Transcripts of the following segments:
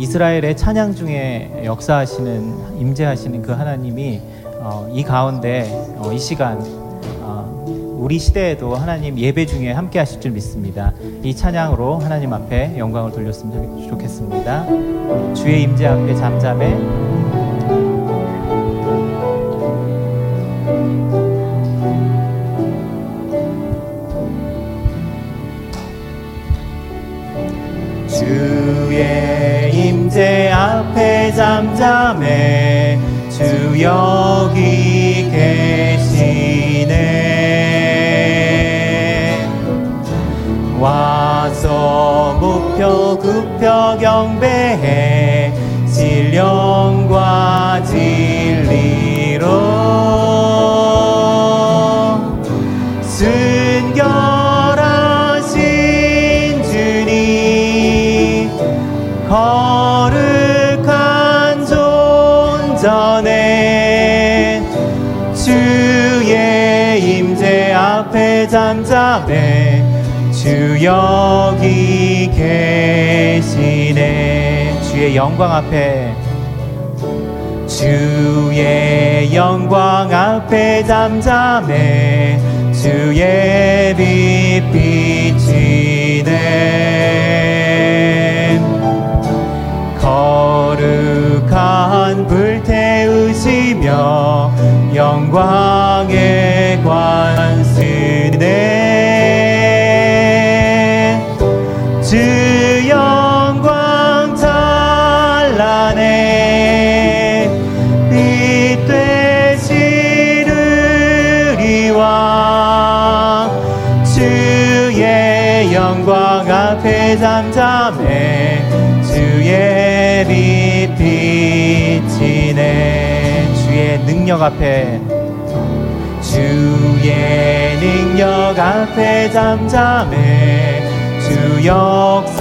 이스라엘의 찬양 중에 역사하시는 임재하시는 그 하나님이 어, 이 가운데 어, 이 시간 어, 우리 시대에도 하나님 예배 중에 함께 하실 줄 믿습니다. 이 찬양으로 하나님 앞에 영광을 돌렸으면 좋겠습니다. 주의 임재 앞에 잠잠해 주의 임재 앞에 잠잠해 주 여기 계시네. 와서 목표 급표 경배해 신령과 진리로. 순결하신 주님 전에 주의 임재 앞에 잠잠해 주 여기 계시네. 주의 영광 앞에. 주의 영광 앞에 잠잠해 주의 빛비 영광의 관쓰네. 주 영광 찬란해. 빛 되시르리와 주의 영광 능력 앞에. 주의 능력 앞에 잠잠해 주 역사하시네.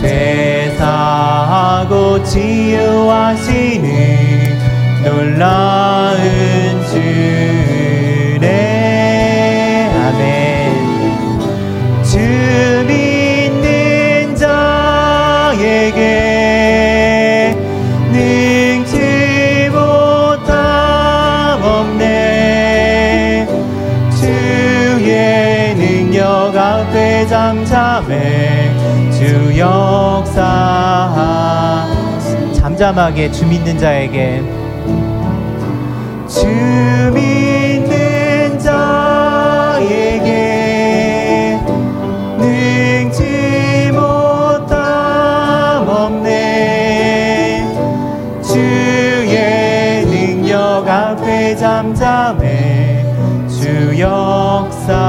죄사하고 치유하시는 놀라 잠잠해 주 역사. 잠잠하게 주 믿는 자에게. 주 믿는 자에게 능치 못함 없네. 주의 능력 앞에 잠잠해 주 역사하시네